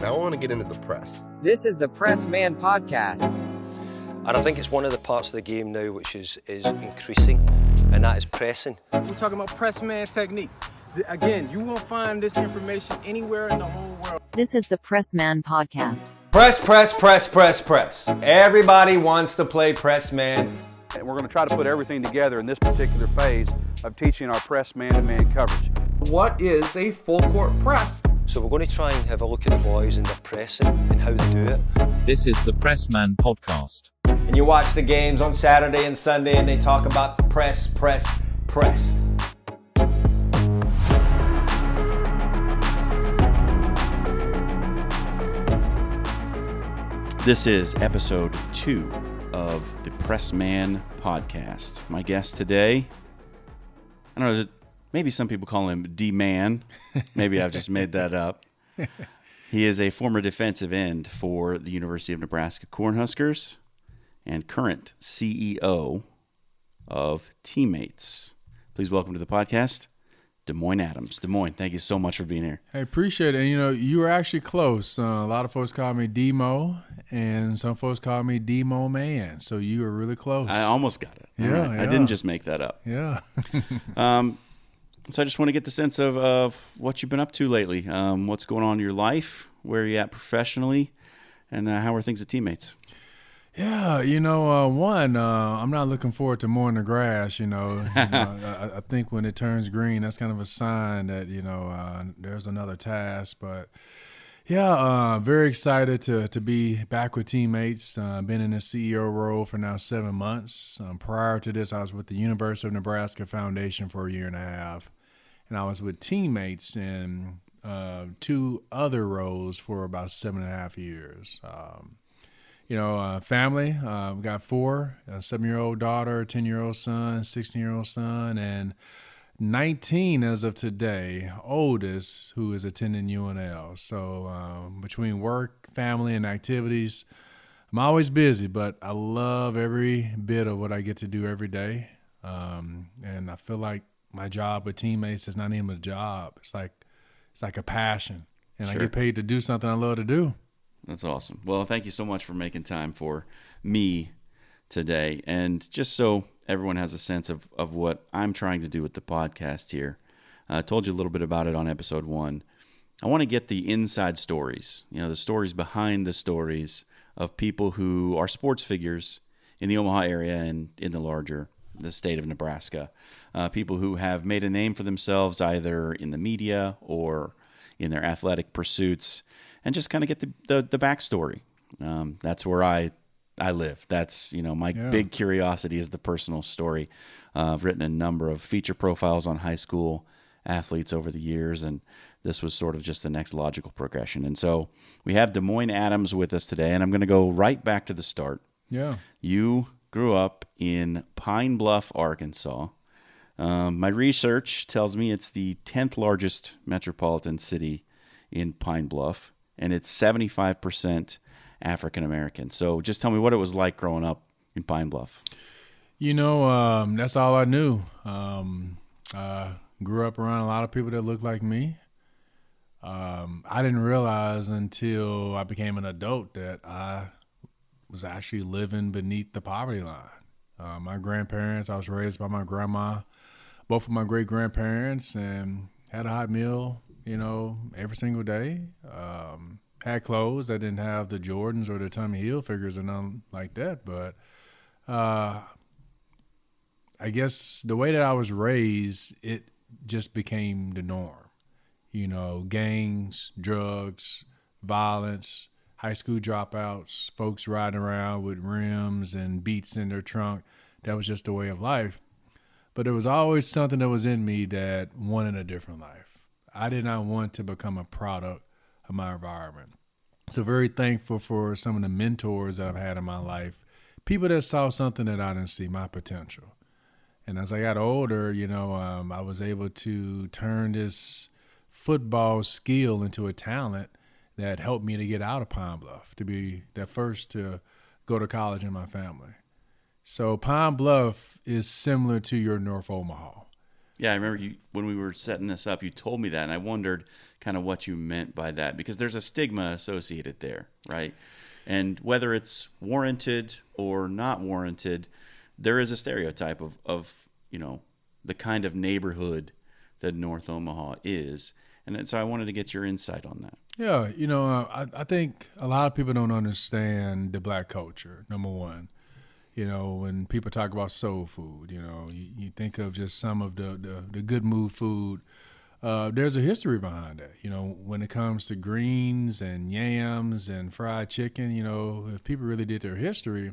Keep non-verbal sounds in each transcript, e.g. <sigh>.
Now I want to get into the press. This is the Press Man Podcast. And I think it's one of the parts of the game now which is, is increasing, and that is pressing. We're talking about press man technique. Th- Again, you won't find this information anywhere in the whole world. This is the Press Man Podcast. Press, press, press, press, press. Everybody wants to play press man. And we're going to try to put everything together in this particular phase of teaching our press man-to-man coverage. what is a full court press? So we're going to try and have a look at the boys and their pressing and how they do it. This is the Pressman Podcast. And you watch the games on Saturday and Sunday and they talk about the press, press, press. This is episode two of the Pressman podcast. My guest today, I don't know, maybe some people call him D Man. Maybe I've just made that up. <laughs> He is a former defensive end for the University of Nebraska Cornhuskers and current CEO of Teammates. Please welcome to the podcast, Demoine Adams. Demoine, thank you so much for being here. I appreciate it. And you know, you were actually close. Uh, a lot of folks call me Demo, and some folks call me Demo Man. So you were really close. I almost got it. Yeah, right. I didn't just make that up. yeah. <laughs> Um, so I just want to get the sense of, of what you've been up to lately. Um, what's going on in your life? Where are you at professionally? And uh, how are things at teammates? yeah. You know, uh, one, uh, I'm not looking forward to mowing the grass. You know, <laughs> You know, I, I think when it turns green, that's kind of a sign that you know uh, there's another task. But yeah, uh, very excited to to be back with teammates. Uh, been in the CEO role for now seven months. Um, prior to this, I was with the University of Nebraska Foundation for a year and a half, and I was with teammates in uh, two other roles for about seven and a half years. Um, you know, uh, family. Uh, we got four: a seven-year-old daughter, ten-year-old son, sixteen-year-old son, and 19 as of today, oldest who is attending UNL. So um, between work, family, and activities, I'm always busy, but I love every bit of what I get to do every day. Um, and I feel like my job with teammates is not even a job. It's like it's like a passion, and I get paid to do something I love to do. That's awesome. Well, thank you so much for making time for me today. And just so everyone has a sense of, of what I'm trying to do with the podcast here, I told you a little bit about it on episode one. I want to get the inside stories, you know, the stories behind the stories of people who are sports figures in the Omaha area and in the larger the state of Nebraska. Uh, people who have made a name for themselves either in the media or in their athletic pursuits, and just kind of get the, the, the backstory. Um, that's where I I live. That's you know my Yeah. big curiosity is the personal story. Uh, I've written a number of feature profiles on high school athletes over the years, and this was sort of just the next logical progression. And so we have Demoine Adams with us today, and I'm going to go right back to the start. Yeah. You grew up in Pine Bluff, Arkansas. Um, my research tells me it's the 10th largest metropolitan city in Pine Bluff, and it's 75% African American. So just tell me what it was like growing up in Pine Bluff. You know, um, that's all I knew. Um, uh, grew up around a lot of people that looked like me. Um, I didn't realize until I became an adult that I was actually living beneath the poverty line. Uh, my grandparents, I was raised by my grandma, both of my great grandparents, and had a hot meal, you know, every single day. Um, had clothes. I didn't have the Jordans or the Tommy Hilfigers or nothing like that, but uh, I guess the way that I was raised, it just became the norm. You know, gangs, drugs, violence, high school dropouts, folks riding around with rims and beats in their trunk. That was just a way of life. But there was always something that was in me that wanted a different life. I did not want to become a product of my environment. So very thankful for some of the mentors that I've had in my life, people that saw something that I didn't see, my potential. And as I got older, you know, um, I was able to turn this football skill into a talent that helped me to get out of Pine Bluff, to be the first to go to college in my family. So Pine Bluff is similar to your North Omaha. Yeah, I remember you when we were setting this up. You told me that, and I wondered kind of what you meant by that because there's a stigma associated there, right? And whether it's warranted or not warranted, there is a stereotype of of you know the kind of neighborhood that North Omaha is, and so I wanted to get your insight on that. Yeah, you know, uh, I, I think a lot of people don't understand the black culture. Number one, you know, when people talk about soul food, you know, you, you think of just some of the the, the good mood food. Uh, there's a history behind that. You know, when it comes to greens and yams and fried chicken, you know, if people really did their history,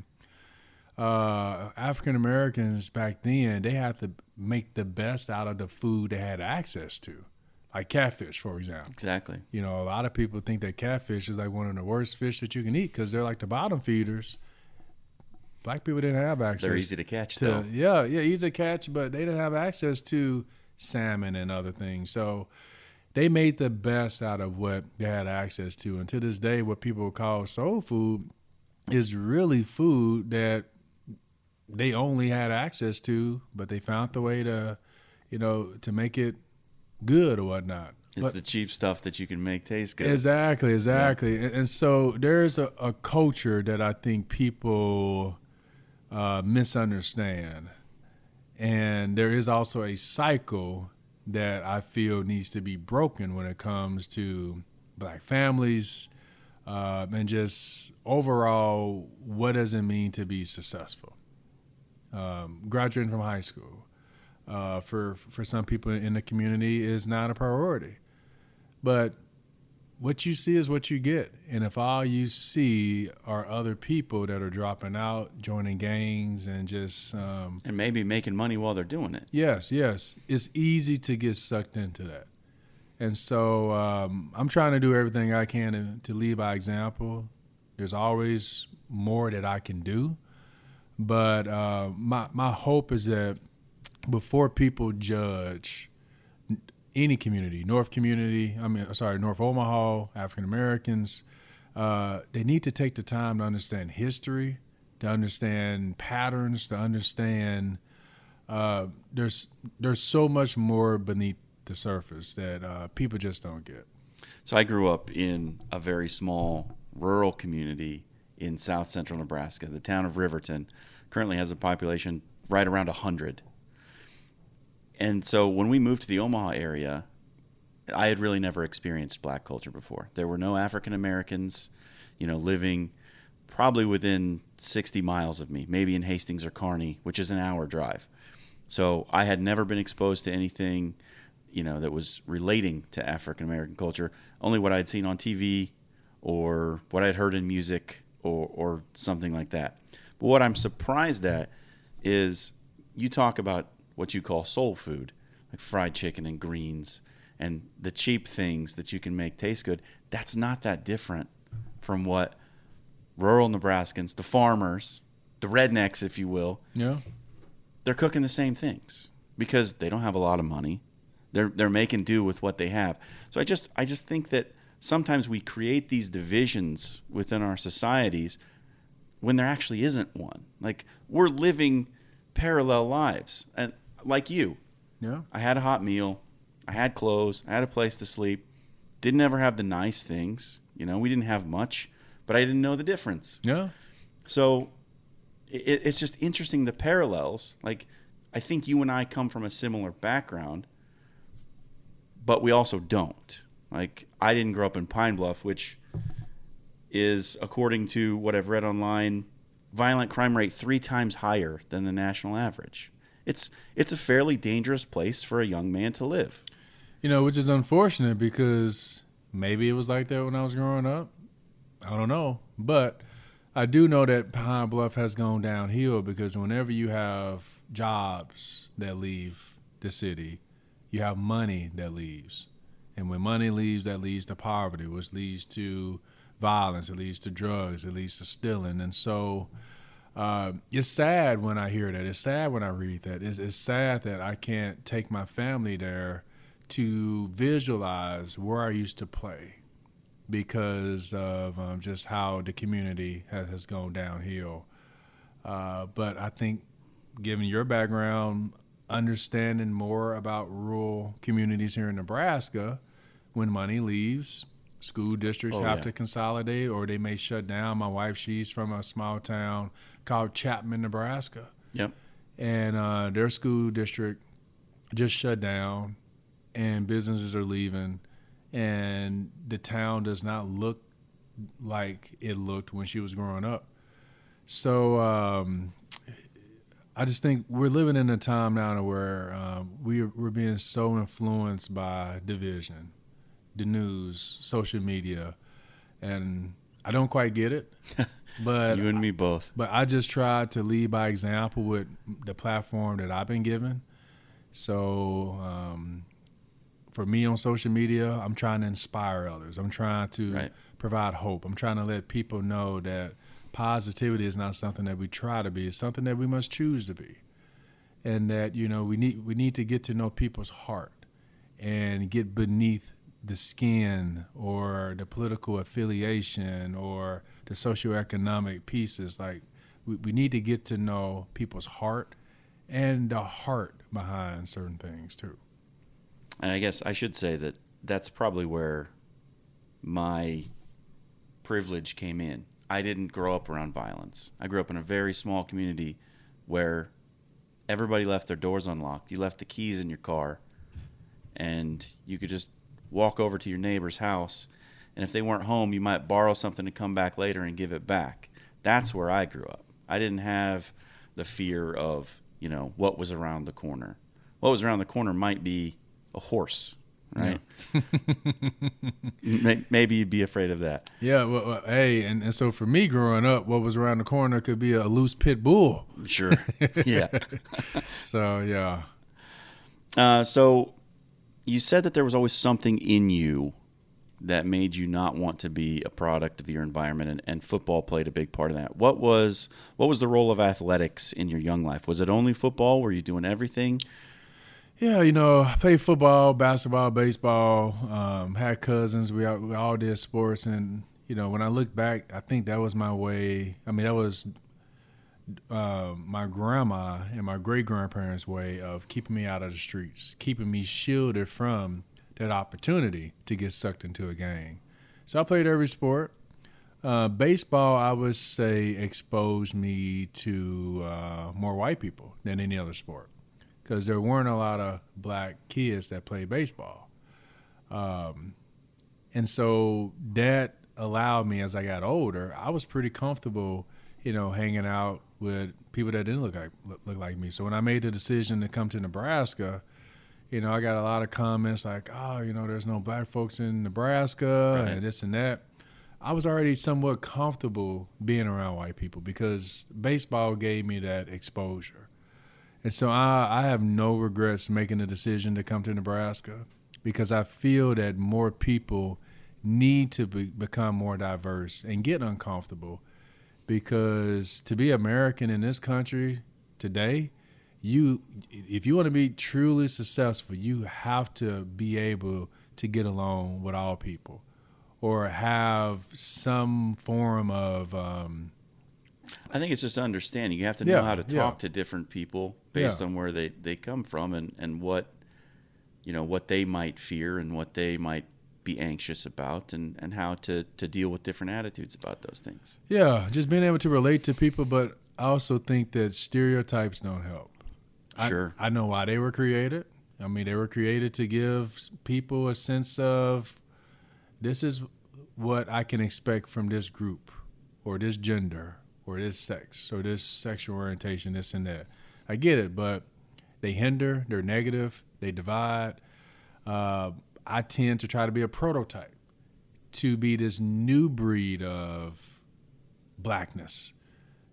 uh, African Americans back then they had to make the best out of the food they had access to like catfish, for example. Exactly. You know, a lot of people think that catfish is like one of the worst fish that you can eat because they're like the bottom feeders. Black people didn't have access. They're easy to catch, to, though. Yeah, yeah, easy to catch, but they didn't have access to salmon and other things. So they made the best out of what they had access to. And to this day, what people call soul food is really food that they only had access to, but they found the way to, you know, to make it good or whatnot. It's But- the cheap stuff that you can make taste good. Exactly, exactly. And, and so there's a, a culture that I think people uh, misunderstand. And there is also a cycle that I feel needs to be broken when it comes to black families uh, and just overall what does it mean to be successful. Um, graduating from high school uh, for for some people in the community is not a priority. But what you see is what you get. And if all you see are other people that are dropping out, joining gangs, and just, um, and maybe making money while they're doing it. yes, yes, it's easy to get sucked into that. And so um, I'm trying to do everything I can to, to lead by example. There's always more that I can do. But uh, my, my hope is that before people judge any community, North community, I mean, sorry, North Omaha, African Americans, uh, they need to take the time to understand history, to understand patterns, to understand uh, there's there's so much more beneath the surface that uh, people just don't get. So I grew up in a very small rural community in south central Nebraska. The town of Riverton currently has a population right around 100. And so when we moved to the Omaha area, I had really never experienced black culture before. There were no African Americans, you know, living probably within 60 miles of me, maybe in Hastings or Kearney, which is an hour drive. So I had never been exposed to anything, you know, that was relating to African American culture. Only what I'd seen on TV or what I'd heard in music or, or something like that. But what I'm surprised at is you talk about what you call soul food, like fried chicken and greens and the cheap things that you can make taste good. That's not that different from what rural Nebraskans, the farmers, the rednecks, if you will, Yeah. they're cooking the same things because they don't have a lot of money. They're they're making do with what they have. So I just I just think that sometimes we create these divisions within our societies when there actually isn't one. Like we're living parallel lives. And like you, Yeah. I had a hot meal, I had clothes, I had a place to sleep. Didn't ever have the nice things, you know. We didn't have much, but I didn't know the difference. Yeah. So it, it's just interesting the parallels. Like, I think you and I come from a similar background, but we also don't. Like, I didn't grow up in Pine Bluff, which is, according to what I've read online, violent crime rate three times higher than the national average. It's it's a fairly dangerous place for a young man to live. You know, which is unfortunate because maybe it was like that when I was growing up. I don't know. But I do know that Pine Bluff has gone downhill because whenever you have jobs that leave the city, you have money that leaves. And when money leaves, that leads to poverty, which leads to violence, it leads to drugs, it leads to stealing. And so uh, it's sad when I hear that. It's sad when I read that. It's, it's sad that I can't take my family there to visualize where I used to play because of um, just how the community has, has gone downhill. Uh, but I think, given your background, understanding more about rural communities here in Nebraska, when money leaves, school districts Oh, have yeah. to consolidate or they may shut down. My wife, she's from a small town called Chapman, Nebraska Yep. and uh, their school district just shut down, and businesses are leaving, and the town does not look like it looked when she was growing up. So um, I just think we're living in a time now where um, we we're being so influenced by division, the news, social media, and I don't quite get it. <laughs> But You and me both. but I just try to lead by example with the platform that I've been given. So um, for me on social media, I'm trying to inspire others. I'm trying to Right. provide hope. I'm trying to let people know that positivity is not something that we try to be. It's something that we must choose to be. And that, you know, we need we need to get to know people's heart and get beneath the skin or the political affiliation or the socioeconomic pieces. Like we, we need to get to know people's heart and the heart behind certain things too. And I guess I should say that that's probably where my privilege came in. I didn't grow up around violence. I grew up in a very small community where everybody left their doors unlocked. You left the keys in your car, and you could just walk over to your neighbor's house. And if they weren't home, you might borrow something to come back later and give it back. That's where I grew up. I didn't have the fear of, you know, what was around the corner. What was around the corner might be a horse, right? <laughs> May- Maybe you'd be afraid of that. Yeah, well, well, hey, and, and so for me growing up, what was around the corner could be a loose pit bull. Sure. yeah. <laughs> So yeah, Uh, so you said that there was always something in you that made you not want to be a product of your environment and, and football played a big part of that. What was what was the role of athletics in your young life? Was it only football? Were you doing everything? yeah, you know, I played football, basketball, baseball. Um, had cousins. We all, we all did sports, and you know, when I look back, I think that was my way. I mean, that was uh, my grandma and my great grandparents' way of keeping me out of the streets, keeping me shielded from that opportunity to get sucked into a gang. So I played every sport. Uh, baseball, I would say, exposed me to uh, more white people than any other sport because there weren't a lot of black kids that played baseball. Um, and so that allowed me, as I got older, I was pretty comfortable, you know, hanging out with people that didn't look like look, like me. So when I made the decision to come to Nebraska, you know, I got a lot of comments like, "Oh, you know, there's no black folks in Nebraska Right. and this and that." I was already somewhat comfortable being around white people because baseball gave me that exposure. And so I, I have no regrets making the decision to come to Nebraska because I feel that more people need to be, become more diverse and get uncomfortable because to be American in this country today, you if you want to be truly successful, you have to be able to get along with all people or have some form of um, I think it's just understanding. You have to know Yeah, how to yeah. talk to different people based Yeah. on where they, they come from and, and what you know what they might fear and what they might be anxious about and, and how to, to deal with different attitudes about those things. Yeah, just being able to relate to people, but I also think that stereotypes don't help. I- Sure. I, know why they were created. I mean, they were created to give people a sense of this is what I can expect from this group or this gender or this sex or this sexual orientation, this and that. I get it, but they hinder, they're negative, they divide. Uh, I tend to try to be a prototype to be this new breed of blackness.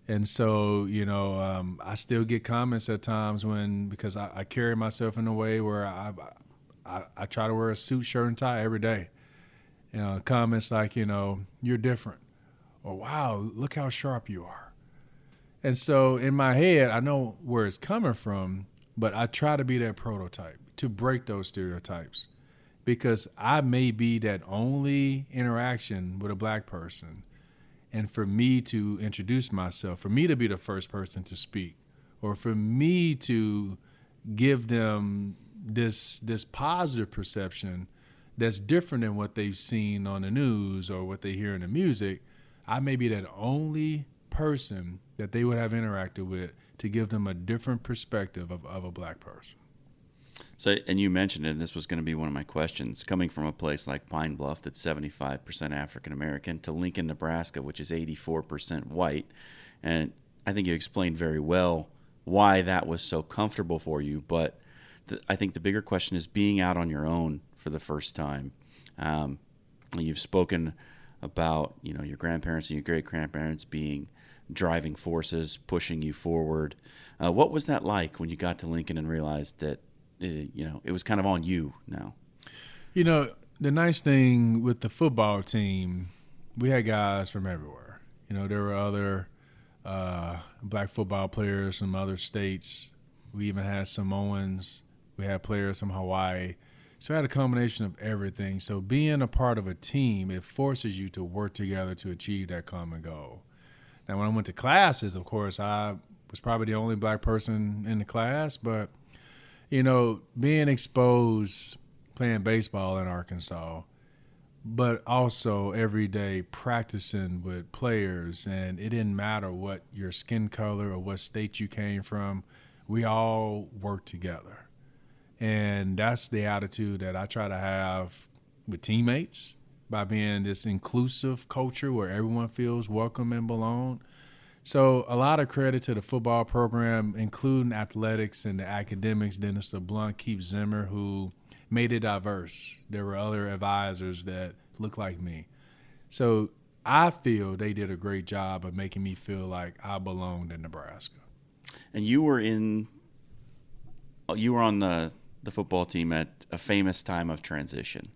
And so, you know, um, I still get comments at times when because I, I carry myself in a way where I, I I try to wear a suit, shirt, and tie every day. You know, comments like, you know, you're different, or wow, look how sharp you are. And so in my head, I know where it's coming from, but I try to be that prototype to break those stereotypes because I may be that only interaction with a black person. And for me to introduce myself, for me to be the first person to speak, or for me to give them this this positive perception that's different than what they've seen on the news or what they hear in the music, I may be that only person that they would have interacted with to give them a different perspective of, of a black person. So, and you mentioned it, and this was going to be one of my questions. Coming from a place like Pine Bluff that's 75% African American to Lincoln, Nebraska, which is 84% white, and I think you explained very well why that was so comfortable for you. But the, I think the bigger question is being out on your own for the first time. Um, you've spoken about you know your grandparents and your great grandparents being driving forces, pushing you forward. Uh, what was that like when you got to Lincoln and realized that you know it was kind of on you now? You know, the nice thing with the football team, we had guys from everywhere. You know, there were other uh, black football players from other states. We even had Samoans. We had players from Hawaii. So I had a combination of everything. So being a part of a team, it forces you to work together to achieve that common goal. Now, when I went to classes, of course, I was probably the only black person in the class, but you know, being exposed playing baseball in Arkansas, but also every day practicing with players, and it didn't matter what your skin color or what state you came from, we all worked together. And that's the attitude that I try to have with teammates by being this inclusive culture where everyone feels welcome and belong. So a lot of credit to the football program, including athletics and the academics. Dennis LeBlanc, Keith Zimmer, who made it diverse. There were other advisors that looked like me. So I feel they did a great job of making me feel like I belonged in Nebraska. And you were in, uh, you were on the the football team at a famous time of transition,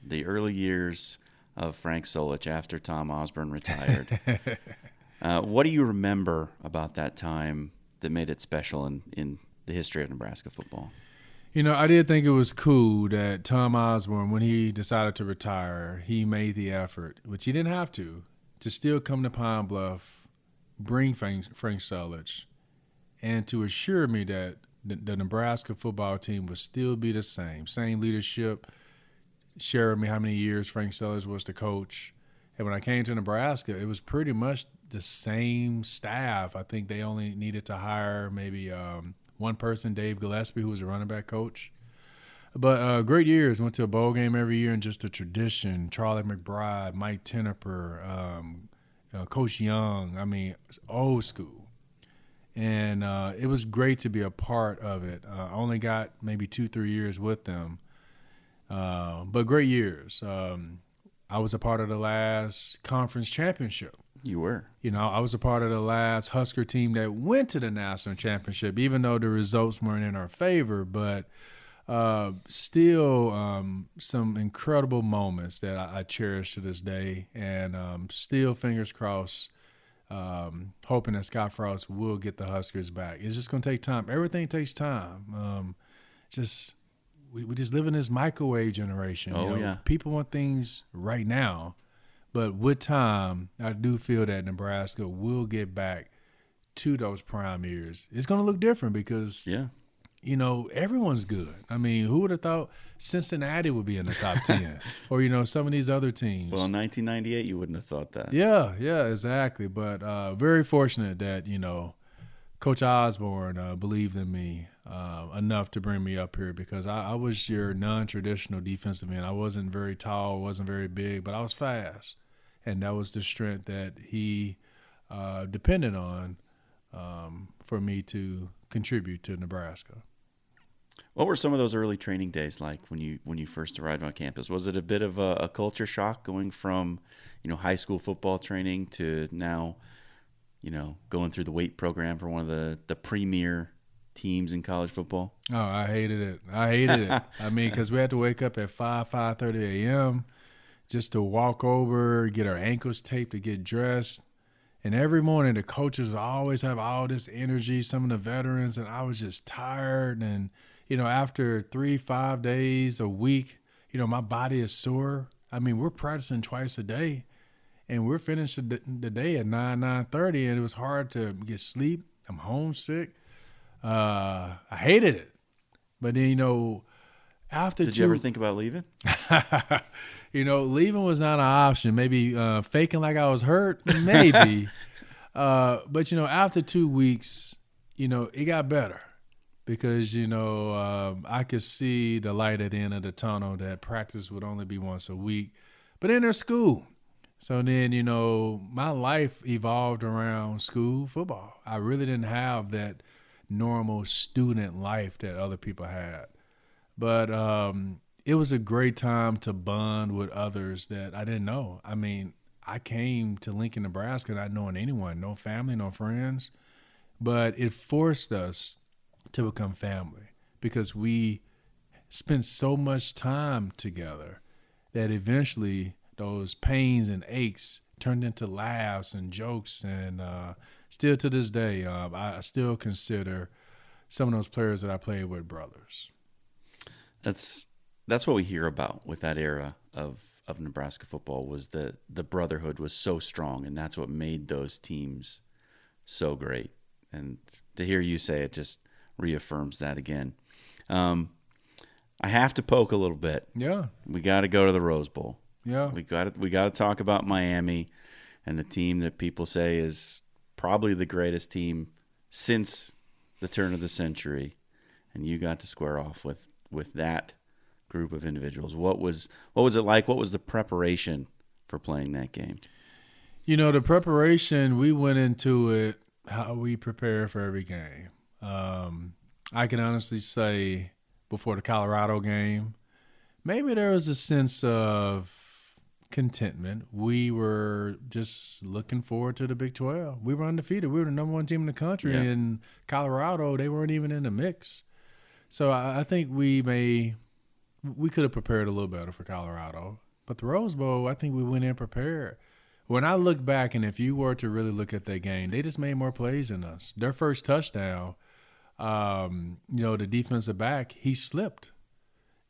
the early years of Frank Solich after Tom Osborne retired. <laughs> uh, what do you remember about that time that made it special in, in the history of Nebraska football? You know, I did think it was cool that Tom Osborne, when he decided to retire, he made the effort, which he didn't have to, to still come to Pine Bluff, bring Frank, Frank Solich, and to assure me that the, the Nebraska football team would still be the same, same leadership. Sharing me how many years Frank Solich was the coach, and when I came to Nebraska, it was pretty much the same staff. I think they only needed to hire maybe um, one person, Dave Gillespie, who was a running back coach. But uh, great years. Went to a bowl game every year, and just a tradition. Charlie McBride, Mike Tenopir, um, uh, Coach Young. I mean, old school and uh, it was great to be a part of it. Uh, I only got maybe two, three years with them, uh, but great years. Um, I was a part of the last conference championship. You were. You know, I was a part of the last Husker team that went to the national championship, even though the results weren't in our favor. But uh, still, um, some incredible moments that I, I, cherish to this day, and um, still, fingers crossed um, hoping that Scott Frost will get the Huskers back. It's just going to take time. Everything takes time. Um, just we, we just live in this microwave generation. Oh you know? yeah, people want things right now, but with time, I do feel that Nebraska will get back to those prime years. It's going to look different because yeah, you know, everyone's good. I mean, who would have thought Cincinnati would be in the top 10 <laughs> or, you know, some of these other teams? Well, in 1998, you wouldn't have thought that. Yeah, yeah, exactly. But uh, very fortunate that, you know, Coach Osborne uh, believed in me uh, enough to bring me up here because I, I was your non traditional defensive end. I wasn't very tall, wasn't very big, but I was fast. And that was the strength that he uh, depended on um, for me to contribute to Nebraska. What were some of those early training days like when you when you first arrived on campus? Was it a bit of a, a culture shock going from, you know, high school football training to now, you know, going through the weight program for one of the the premier teams in college football? Oh, I hated it. I hated it. I mean, because we had to wake up at five five thirty a.m. just to walk over, get our ankles taped to get dressed. And every morning, the coaches would always have all this energy, some of the veterans, and I was just tired and you know, after three, five days, a week, you know, my body is sore. I mean, we're practicing twice a day, and we're finished the, day at nine nine thirty, and it was hard to get sleep. I'm homesick. Uh, I hated it. But then you know, after Did two, you ever think about leaving? <laughs> you know, leaving was not an option. Maybe uh, faking like I was hurt, maybe. <laughs> uh, but you know, after two weeks, you know, it got better because you know um, I could see the light at the end of the tunnel. That practice would only be once a week, but then there's school. So then, you know, my life evolved around school football. I really didn't have that normal student life that other people had. But um, it was a great time to bond with others that I didn't know. I mean, I came to Lincoln, Nebraska, not knowing anyone, no family, no friends, but it forced us to become family because we spent so much time together that eventually those pains and aches turned into laughs and jokes. And uh, still to this day, uh, I still consider some of those players that I played with brothers. That's that's what we hear about with that era of of Nebraska football was that the brotherhood was so strong, and that's what made those teams so great. And to hear you say it just reaffirms that again. Um, I have to poke a little bit. Yeah, we got to go to the Rose Bowl. Yeah, we got to we got to talk about Miami and the team that people say is probably the greatest team since the turn of the century, and you got to square off with with that group of individuals. What was what was it like? What was the preparation for playing that game? You know, the preparation we went into it how we prepare for every game. Um, I can honestly say before the Colorado game, maybe there was a sense of contentment. We were just looking forward to the Big 12. We were undefeated. We were the number one team in the country. Yeah. And Colorado, they weren't even in the mix. So I, I think we may, we could have prepared a little better for Colorado. But the Rose Bowl, I think we went in prepared. When I look back, and if you were to really look at that game, they just made more plays than us. Their first touchdown, um, you know, the defensive back, he slipped.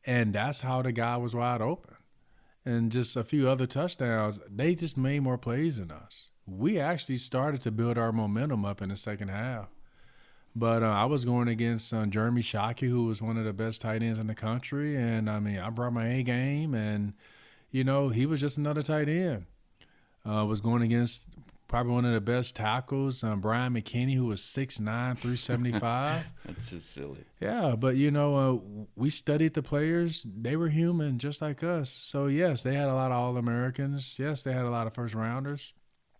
And that's how the guy was wide open and just a few other touchdowns, they just made more plays than us. We actually started to build our momentum up in the second half. But uh, I was going against uh, Jeremy Shockey, who was one of the best tight ends in the country. And I mean, I brought my A game, and, you know, he was just another tight end. Uh, was going against probably one of the best tackles, um, Bryant McKinnie, who was 6'9, 375. <laughs> That's just silly. Yeah, but you know, uh, we studied the players. They were human, just like us. So yes, they had a lot of All Americans. Yes, they had a lot of first rounders.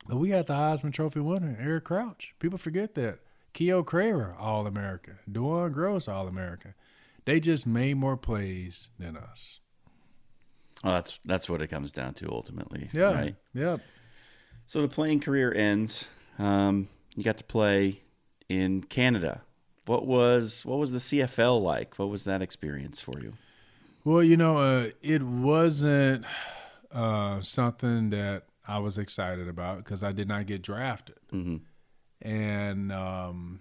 But we had the Heisman Trophy winner, Eric Crouch. People forget that. Keyuo Craver, All American. DeJuan Groce, All American. They just made more plays than us. Well, that's that's what it comes down to ultimately. Yeah. Right. Yep. So the playing career ends. Um, you got to play in Canada. What was what was the CFL like? What was that experience for you? Well, you know, uh, it wasn't uh, something that I was excited about because I did not get drafted. Mm-hmm. And, um,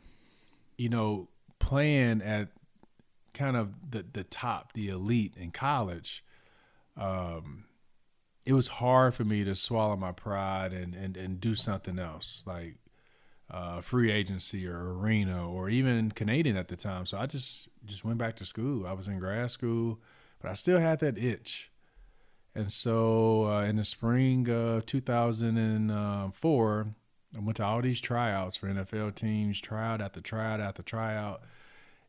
you know, playing at kind of the, the top, the elite in college, um, it was hard for me to swallow my pride and, and, and do something else like uh, free agency or arena or even Canadian at the time. So I just just went back to school. I was in grad school, but I still had that itch. And so uh, in the spring of 2004, I went to all these tryouts for NFL teams, tryout after tryout after tryout.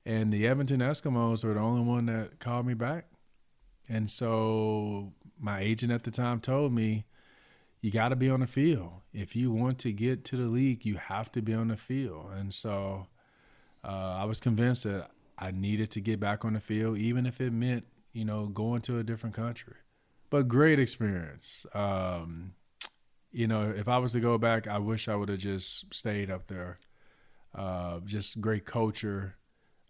And the Edmonton Eskimos were the only one that called me back. And so my agent at the time told me, you got to be on the field. If you want to get to the league, you have to be on the field. And so uh, I was convinced that I needed to get back on the field, even if it meant, you know, going to a different country. But great experience. Um, you know, if I was to go back, I wish I would have just stayed up there. Uh, just great culture,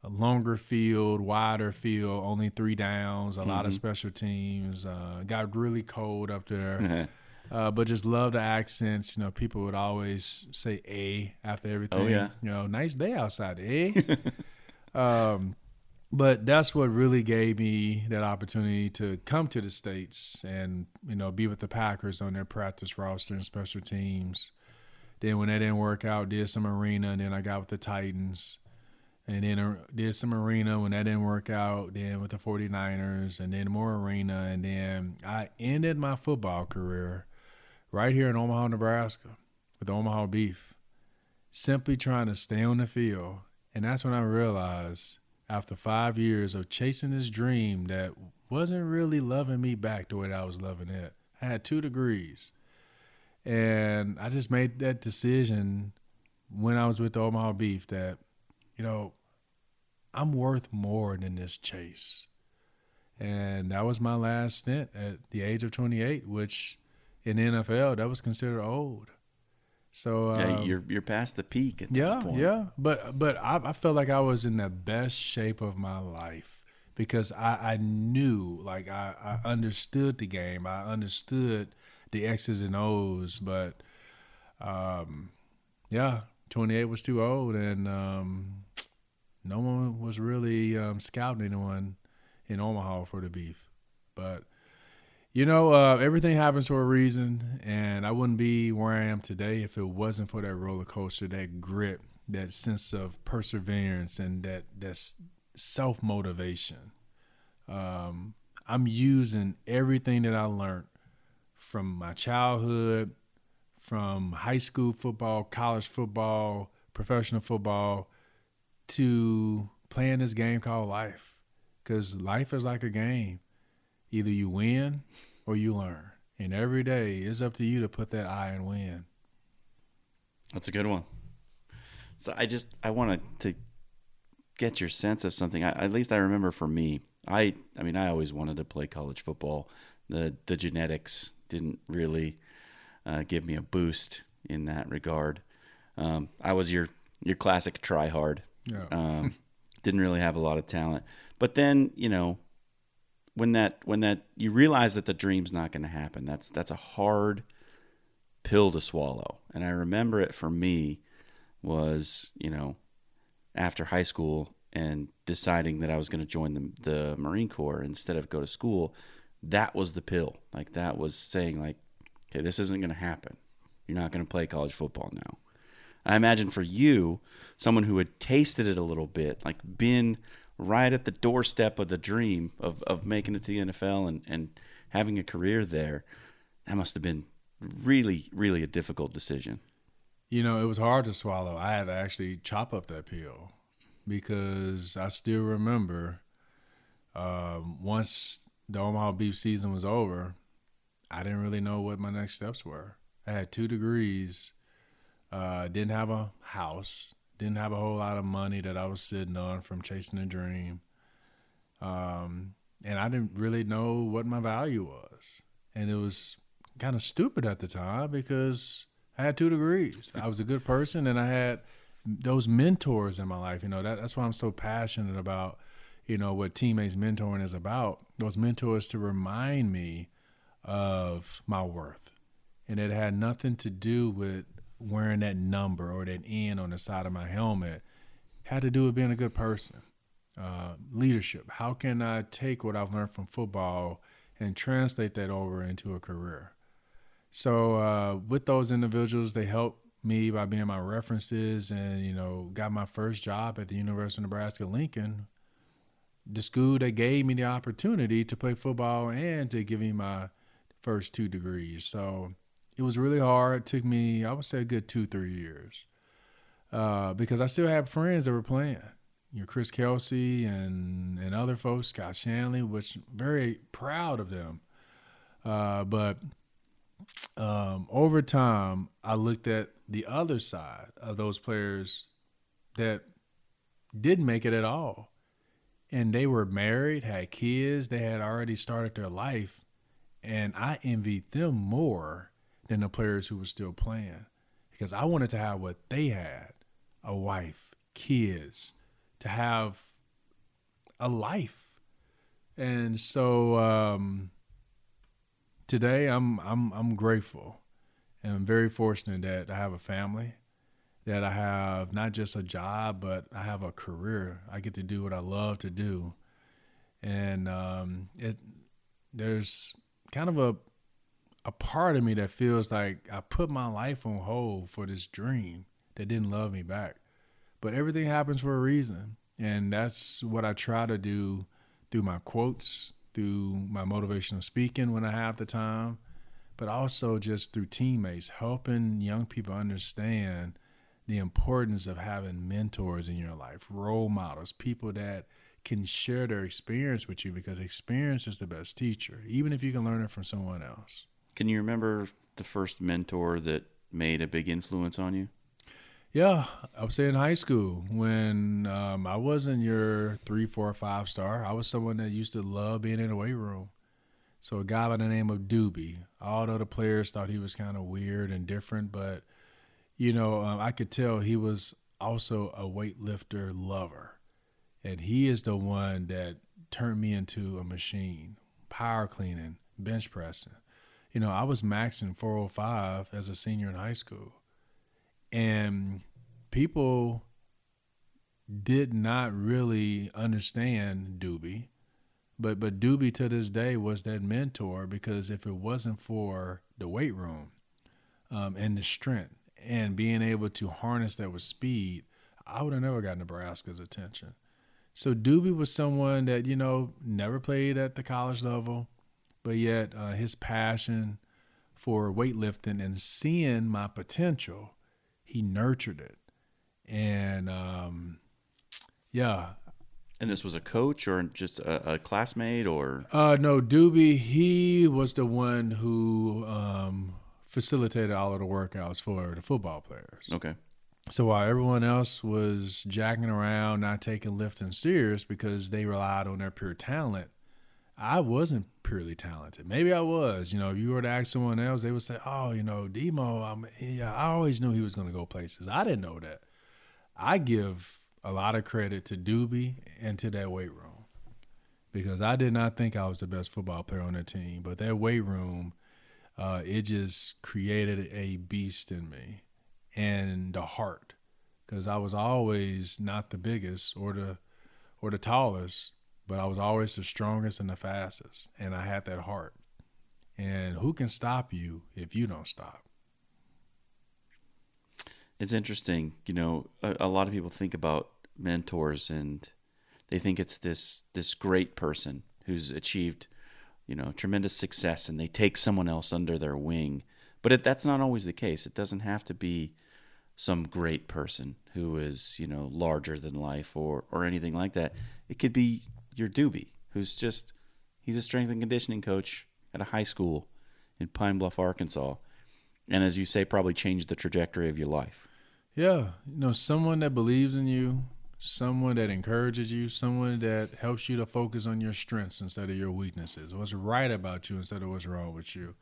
a longer field, wider field, only three downs, a mm-hmm. lot of special teams. Uh, got really cold up there. <laughs> Uh, but just love the accents. You know, people would always say "a" after everything. Oh yeah. You know, nice day outside, eh? <laughs> um, but that's what really gave me that opportunity to come to the states and you know be with the Packers on their practice roster and special teams. Then when that didn't work out, did some arena, and then I got with the Titans. And then did some arena when that didn't work out. Then with the 49ers, and then more arena, and then I ended my football career right here in Omaha, Nebraska, with the Omaha Beef, simply trying to stay on the field. And that's when I realized, after five years of chasing this dream that wasn't really loving me back the way that I was loving it. I had two degrees. And I just made that decision when I was with the Omaha Beef that, you know, I'm worth more than this chase. And that was my last stint at the age of 28, which in the NFL, that was considered old. So um, you're you're past the peak at that yeah, point. yeah. But but I, I felt like I was in the best shape of my life because I, I knew, like I, I understood the game. I understood the X's and O's, but um, yeah, 28 was too old, and um, no one was really um, scouting anyone in Omaha for the beef. But you know, uh, everything happens for a reason, and I wouldn't be where I am today if it wasn't for that roller coaster, that grit, that sense of perseverance, and that that self motivation. Um, I'm using everything that I learned from my childhood, from high school football, college football, professional football, to playing this game called life. Because life is like a game either you win or you learn. And every day it's up to you to put that I and win. That's a good one. So I just I wanted to get your sense of something. I, at least I remember for me, I I mean I always wanted to play college football. The the genetics didn't really uh, give me a boost in that regard. Um, I was your your classic try hard. Yeah. Um, didn't really have a lot of talent, but then you know when that when that you realize that the dream's not going to happen. That's that's a hard pill to swallow. And I remember it for me was, you know, after high school and deciding that I was going to join the, the Marine Corps instead of go to school, that was the pill. Like that was saying like, okay, this isn't going to happen. You're not going to play college football now. I imagine for you, someone who had tasted it a little bit, like been right at the doorstep of the dream of, of making it to the NFL and, and having a career there, that must have been really, really a difficult decision. You know, it was hard to swallow. I had to actually chop up that pill because I still remember um, once the Omaha beef season was over, I didn't really know what my next steps were. I had two degrees, uh, didn't have a house, didn't have a whole lot of money that I was sitting on from chasing a dream. Um, and I didn't really know what my value was. And it was kind of stupid at the time because I had two degrees. I was a good person and I had those mentors in my life. You know, that, that's why I'm so passionate about, you know, what teammates mentoring is about. Those mentors to remind me of my worth. And it had nothing to do with wearing that number or that N on the side of my helmet. Had to do with being a good person. Uh, leadership. How can I take what I've learned from football and translate that over into a career? So uh, with those individuals, they helped me by being my references, and you know, got my first job at the University of Nebraska Lincoln, the school that gave me the opportunity to play football and to give me my first two degrees. So it was really hard. It took me, I would say, a good two, three years, uh, because I still had friends that were playing. You know, Chris Kelsay and and other folks, Scott Shanle, which very proud of them. Uh, but um, over time, I looked at the other side of those players that didn't make it at all. And they were married, had kids, they had already started their life. And I envied them more than the players who were still playing because I wanted to have what they had a wife, kids, to have a life. And so, um, today I'm I'm I'm grateful and I'm very fortunate that I have a family, that I have not just a job, but I have a career. I get to do what I love to do, and um, it there's kind of a a part of me that feels like I put my life on hold for this dream that didn't love me back. but everything happens for a reason. And that's what I try to do through my quotes, through my motivational speaking when I have the time, but also just through teammates, helping young people understand the importance of having mentors in your life, role models, people that can share their experience with you because experience is the best teacher, even if you can learn it from someone else. Can you remember the first mentor that made a big influence on you? Yeah, I was in high school when um, I wasn't your three, four, five star. I was someone that used to love being in the weight room. So a guy by the name of Doobie. All the other players thought he was kind of weird and different, but you know, um, I could tell he was also a weightlifter lover, and he is the one that turned me into a machine, power cleaning, bench pressing. You know, I was maxing 405 as a senior in high school and people did not really understand Doobie, but but Doobie to this day was that mentor because if it wasn't for the weight room um, and the strength and being able to harness that with speed, I would have never got Nebraska's attention. So Doobie was someone that you know never played at the college level, but yet uh, his passion for weightlifting and seeing my potential he nurtured it, and um, yeah. And this was a coach or just a, a classmate or? Uh, no, Doobie. He was the one who um, facilitated all of the workouts for the football players. Okay. So while everyone else was jacking around, not taking lifting serious because they relied on their pure talent, I wasn't purely talented. Maybe I was. You know, if you were to ask someone else, they would say, "Oh, you know, Demo. I'm, yeah, I always knew he was going to go places." I didn't know that. I give a lot of credit to Doobie and to that weight room because I did not think I was the best football player on the team, but that weight room, uh, it just created a beast in me and the heart because I was always not the biggest or the or the tallest but I was always the strongest and the fastest, and I had that heart. And who can stop you if you don't stop? It's interesting, you know. A, a lot of people think about mentors, and they think it's this this great person who's achieved, you know, tremendous success, and they take someone else under their wing. But it, that's not always the case. It doesn't have to be some great person who is, you know, larger than life or or anything like that. It could be your Doobie, who's just he's a strength and conditioning coach at a high school in Pine Bluff, Arkansas, and as you say, probably changed the trajectory of your life. Yeah, you know, someone that believes in you, someone that encourages you, someone that helps you to focus on your strengths instead of your weaknesses, what's right about you instead of what's wrong with you,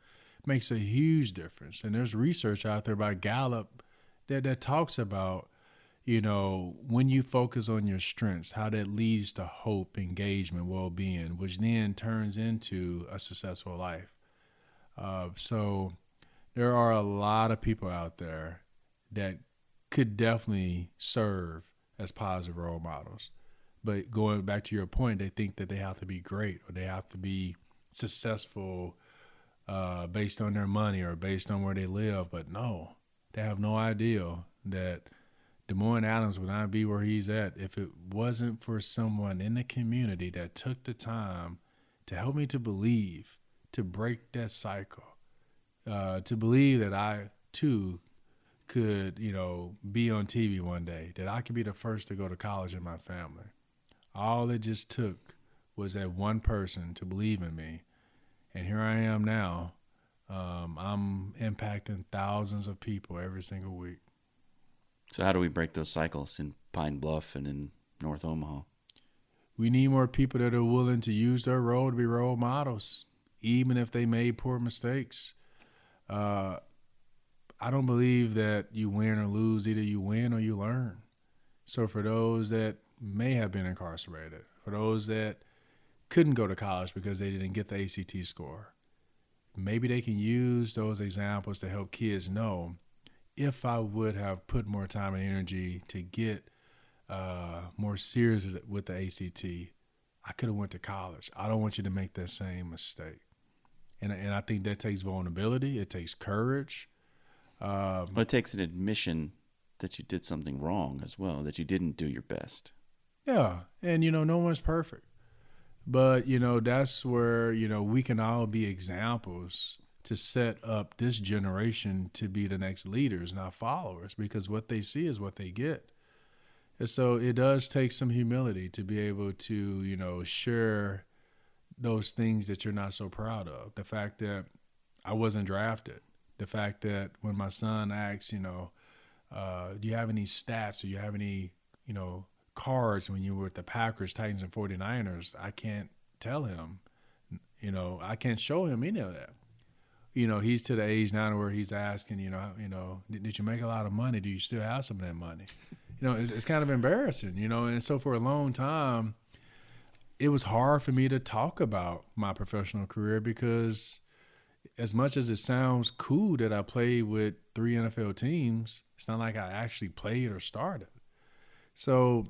makes a huge difference. And there's research out there by Gallup that that talks about you know, when you focus on your strengths, how that leads to hope, engagement, well being, which then turns into a successful life. Uh, so there are a lot of people out there that could definitely serve as positive role models. But going back to your point, they think that they have to be great or they have to be successful uh, based on their money or based on where they live. But no, they have no idea that Demoine Adams would not be where he's at if it wasn't for someone in the community that took the time to help me to believe, to break that cycle, uh, to believe that I too could, you know, be on TV one day, that I could be the first to go to college in my family. All it just took was that one person to believe in me. And here I am now. Um, I'm impacting thousands of people every single week. So how do we break those cycles in Pine Bluff and in North Omaha? We need more people that are willing to use their role to be role models, even if they made poor mistakes. Uh, I don't believe that you win or lose. Either you win or you learn. So for those that may have been incarcerated, for those that couldn't go to college because they didn't get the ACT score, maybe they can use those examples to help kids know if I would have put more time and energy to get uh, more serious with the ACT, I could have went to college. I don't want you to make that same mistake. And and I think that takes vulnerability. It takes courage. Um, well, it takes an admission that you did something wrong as well, that you didn't do your best. Yeah, and you know, no one's perfect, but you know, that's where you know we can all be examples to set up this generation to be the next leaders, not followers, because what they see is what they get. And so it does take some humility to be able to, you know, share those things that you're not so proud of. The fact that I wasn't drafted, the fact that when my son asks, you know, uh, do you have any stats or you have any, you know, cards when you were with the Packers, Titans, and 49ers, I can't tell him, you know, I can't show him any of that. You know, he's to the age now where he's asking, you know, you know, did, did you make a lot of money? Do you still have some of that money? You know, it's, it's kind of embarrassing, you know, and so for a long time, it was hard for me to talk about my professional career because as much as it sounds cool that I played with three NFL teams, it's not like I actually played or started. So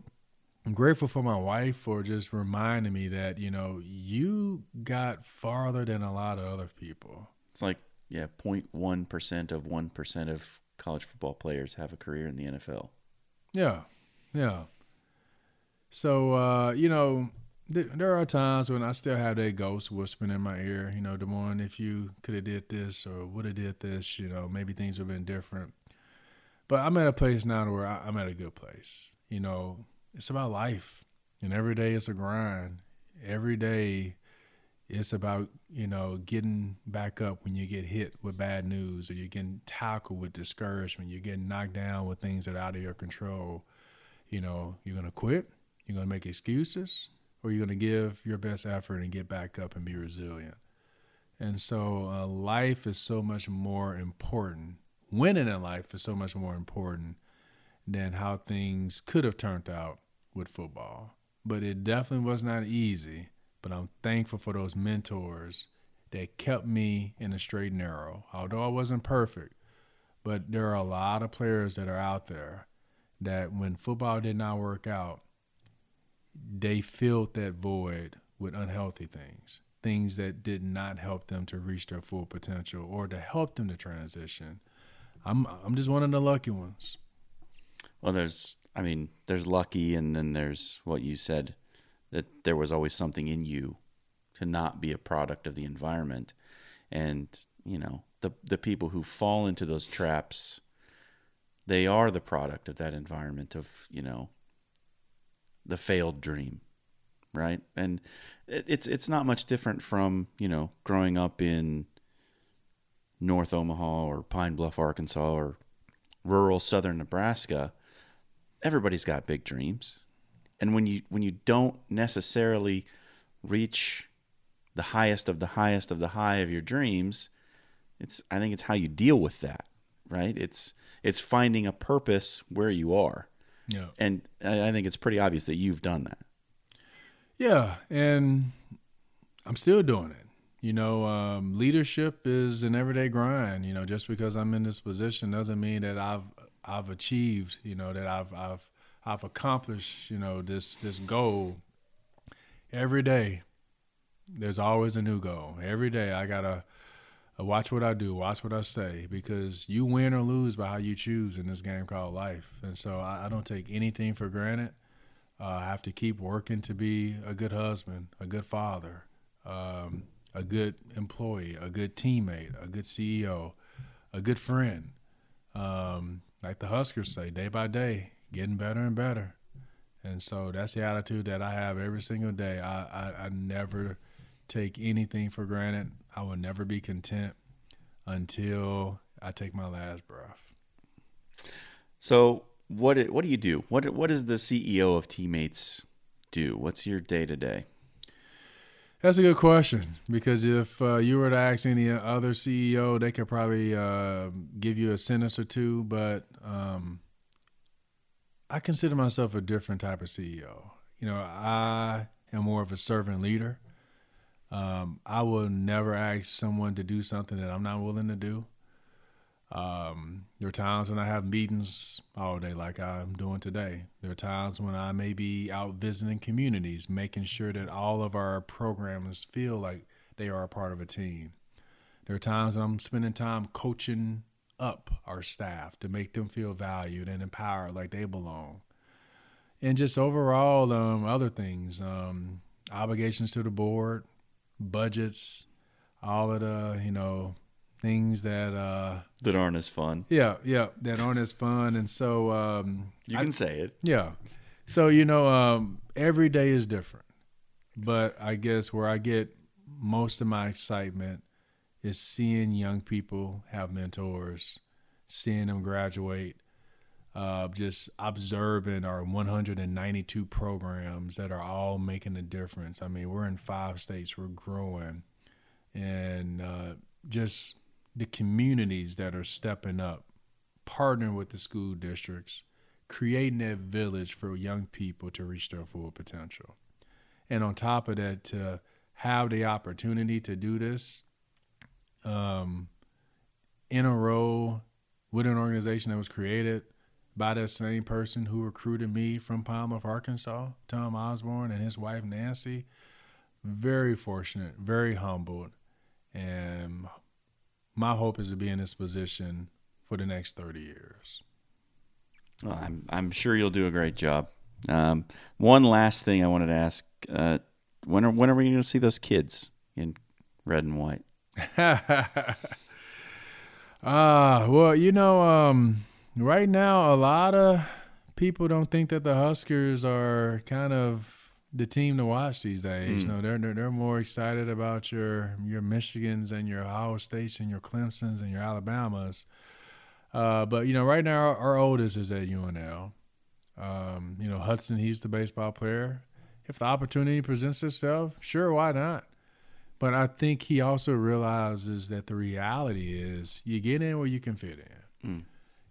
I'm grateful for my wife for just reminding me that, you know, you got farther than a lot of other people. It's like, yeah, 0.1% of 1% of college football players have a career in the NFL. Yeah. Yeah. So, uh, you know, th- there are times when I still have that ghost whispering in my ear, you know, Damon, if you could have did this or would have did this, you know, maybe things would have been different. But I'm at a place now where I, I'm at a good place. You know, it's about life, and every day it's a grind. Every day, it's about you know getting back up when you get hit with bad news, or you're getting tackled with discouragement. You're getting knocked down with things that are out of your control. You know, you're gonna quit. You're gonna make excuses, or you're gonna give your best effort and get back up and be resilient. And so, uh, life is so much more important winning in life is so much more important than how things could have turned out with football. But it definitely was not easy. But I'm thankful for those mentors that kept me in a straight and narrow. Although I wasn't perfect, but there are a lot of players that are out there that when football did not work out, they filled that void with unhealthy things, things that did not help them to reach their full potential or to help them to transition I'm I'm just one of the lucky ones. Well, there's I mean, there's lucky, and then there's what you said that there was always something in you to not be a product of the environment, and you know the the people who fall into those traps, they are the product of that environment of you know the failed dream right? And it's it's not much different from you know growing up in North Omaha or Pine Bluff, Arkansas, or rural southern Nebraska, everybody's got big dreams. And when you when you don't necessarily reach the highest of the highest of the high of your dreams, it's I think it's how you deal with that, right? It's it's finding a purpose where you are. Yeah. And I think it's pretty obvious that you've done that. Yeah, and I'm still doing it. You know, um, leadership is an everyday grind. You know, just because I'm in this position doesn't mean that I've I've achieved. You know, that I've I've I've accomplished. You know, this this goal. Every day, there's always a new goal. Every day, I gotta uh, watch what I do, watch what I say, because you win or lose by how you choose in this game called life. And so I, I don't take anything for granted. Uh, I have to keep working to be a good husband, a good father. Um, a good employee, a good teammate, a good CEO, a good friend. Um, like the Huskers say, day by day, getting better and better. And so that's the attitude that I have every single day. I, I, I never take anything for granted. I will never be content until I take my last breath. So what what do you do? What what does the CEO of Teammates do? What's your day to day? That's a good question because if uh, you were to ask any other CEO, they could probably uh, give you a sentence or two. But um, I consider myself a different type of CEO. You know, I am more of a servant leader. Um, I will never ask someone to do something that I'm not willing to do. Um, there are times when I have meetings all day, like I'm doing today. There are times when I may be out visiting communities, making sure that all of our programs feel like they are a part of a team. There are times when I'm spending time coaching up our staff to make them feel valued and empowered like they belong. And just overall, um, other things, um, obligations to the board, budgets, all of the, you know, things that uh that aren't as fun. Yeah, yeah, that aren't as fun. And so um You can say it. Yeah. So, you know, um every day is different. But I guess where I get most of my excitement is seeing young people have mentors, seeing them graduate, uh, just observing our 192 programs that are all making a difference. I mean, we're in five states, we're growing, and uh, just the communities that are stepping up, partnering with the school districts, creating that village for young people to reach their full potential. And on top of that, to have the opportunity to do this um, in a role with an organization that was created by that same person who recruited me from Palmer, Arkansas, Tom Osborne and his wife Nancy. Very fortunate, very humbled, and my hope is to be in this position for the next 30 years. Well, I'm I'm sure you'll do a great job. Um, one last thing I wanted to ask: uh, when are when are we going to see those kids in red and white? Ah, uh, well, you know, um, right now a lot of people don't think that the Huskers are kind of the team to watch these days. Mm. You know, they're, they're they're more excited about your your Michigans and your Ohio States and your Clemsons and your Alabamas. Uh, but you know, right now our, our oldest is at UNL. Um, you know, Hudson, he's the baseball player. If the opportunity presents itself, sure, why not? But I think he also realizes that the reality is you get in where you can fit in. Mm.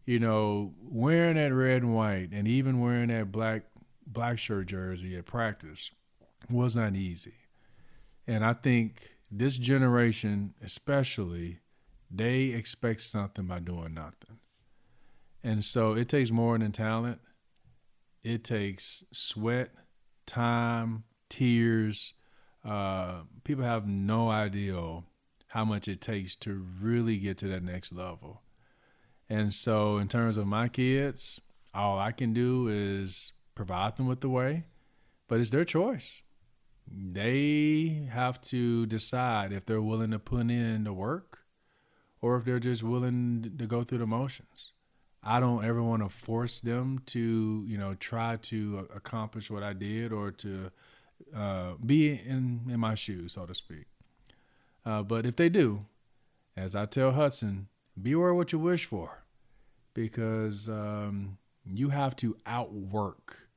You know, wearing that red and white and even wearing that black black shirt jersey at practice was not easy. And I think this generation, especially, they expect something by doing nothing. And so it takes more than talent. It takes sweat, time, tears, uh, people have no idea how much it takes to really get to that next level. And so, in terms of my kids, all I can do is provide them with the way, but it's their choice. They have to decide if they're willing to put in the work or if they're just willing to go through the motions. I don't ever want to force them to, you know, try to accomplish what I did or to uh, be in, in my shoes, so to speak. Uh, but if they do, as I tell Hudson, beware what you wish for because um, you have to outwork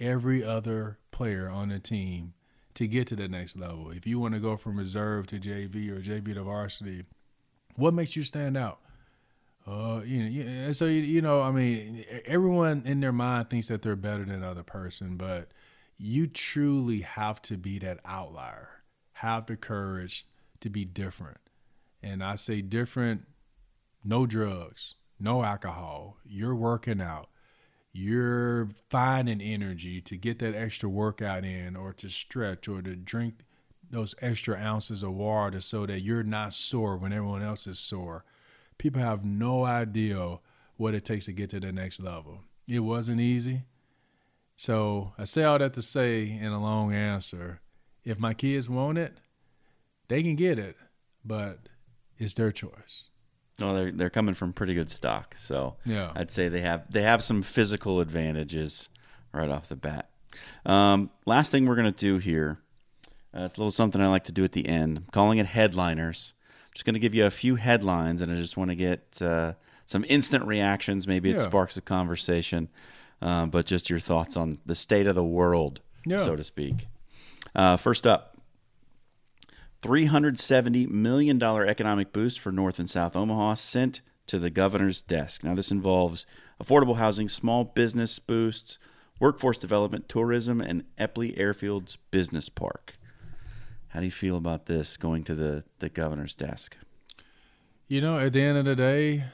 every other player on the team to get to the next level. If you want to go from reserve to JV or JV to varsity, what makes you stand out? Uh, you know, so you, you know, I mean, everyone in their mind thinks that they're better than another person, but you truly have to be that outlier, have the courage to be different. And I say different, no drugs, no alcohol. You're working out. You're finding energy to get that extra workout in or to stretch or to drink those extra ounces of water so that you're not sore when everyone else is sore. People have no idea what it takes to get to the next level. It wasn't easy. So I say all that to say in a long answer if my kids want it, they can get it, but it's their choice. No, they're they're coming from pretty good stock, so yeah, I'd say they have they have some physical advantages right off the bat. Um, last thing we're gonna do here, uh, it's a little something I like to do at the end. I'm calling it headliners. I'm just gonna give you a few headlines, and I just want to get uh, some instant reactions. Maybe it yeah. sparks a conversation uh, but just your thoughts on the state of the world, yeah. so to speak. Uh, first up, $370 million economic boost for North and South Omaha sent to the governor's desk. Now, this involves affordable housing, small business boosts, workforce development, tourism, and Eppley Airfield's business park. How do you feel about this going to the, the governor's desk? You know, at the end of the day,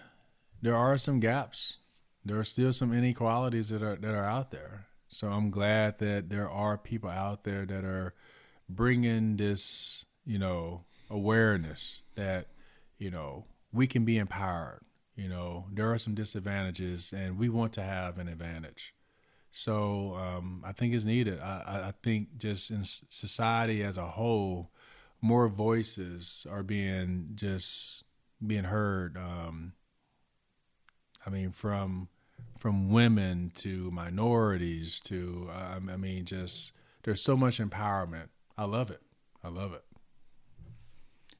there are some gaps there are still some inequalities that are that are out there. So I'm glad that there are people out there that are bringing this, you know, awareness that you know we can be empowered. You know, there are some disadvantages, and we want to have an advantage. So um, I think it's needed. I, I think just in society as a whole, more voices are being just being heard. Um, I mean, from from women to minorities to I mean, just there's so much empowerment. I love it. I love it.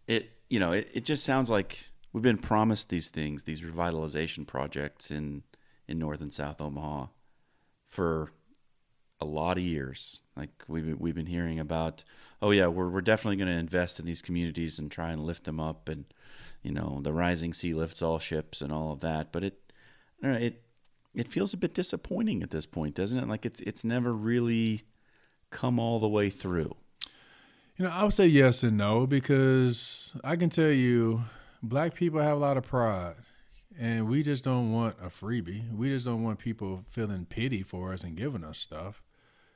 It you know it, it just sounds like we've been promised these things, these revitalization projects in in North and South Omaha for a lot of years. Like we've we've been hearing about, oh yeah, we're we're definitely going to invest in these communities and try and lift them up, and you know the rising sea lifts all ships and all of that. But it, Know, it it feels a bit disappointing at this point, doesn't it? Like it's it's never really come all the way through. You know, I would say yes and no because I can tell you, black people have a lot of pride and we just don't want a freebie. We just don't want people feeling pity for us and giving us stuff.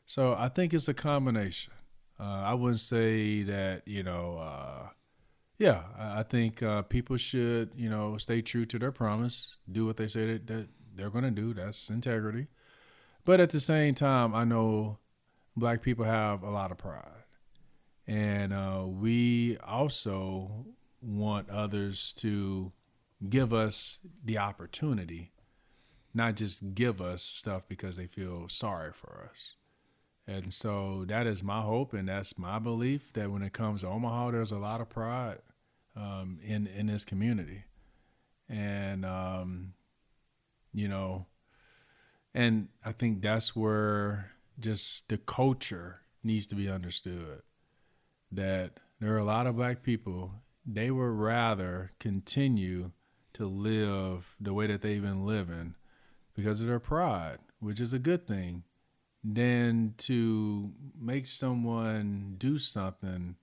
So I think it's a combination. Uh, I wouldn't say that you know. Uh, yeah, I think uh, people should you know stay true to their promise, do what they say that, that they're going to do. That's integrity. But at the same time, I know black people have a lot of pride, and uh, we also want others to give us the opportunity, not just give us stuff because they feel sorry for us. And so that is my hope and that's my belief that when it comes to Omaha, there's a lot of pride um, in in this community, and um, you know, and I think that's where just the culture needs to be understood. That there are a lot of black people they would rather continue to live the way that they've been living because of their pride, which is a good thing, than to make someone do something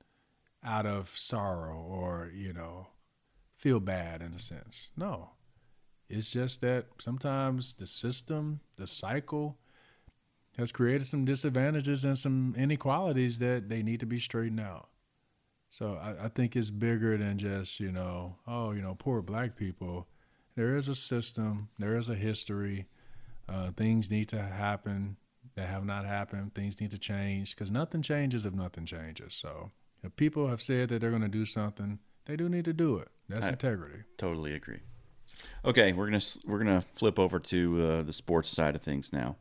out of sorrow or, you know, feel bad in a sense. No. It's just that sometimes the system, the cycle, has created some disadvantages and some inequalities that they need to be straightened out. So I, I, think it's bigger than just, you know, oh, you know, poor black people. There is a system, there is a history. Uh, things need to happen that have not happened. Things need to change because nothing changes if nothing changes. So if people have said that they're going to do something, they do need to do it. That's I integrity. Totally agree. Okay, we're gonna we're gonna flip over to uh, the sports side of things now.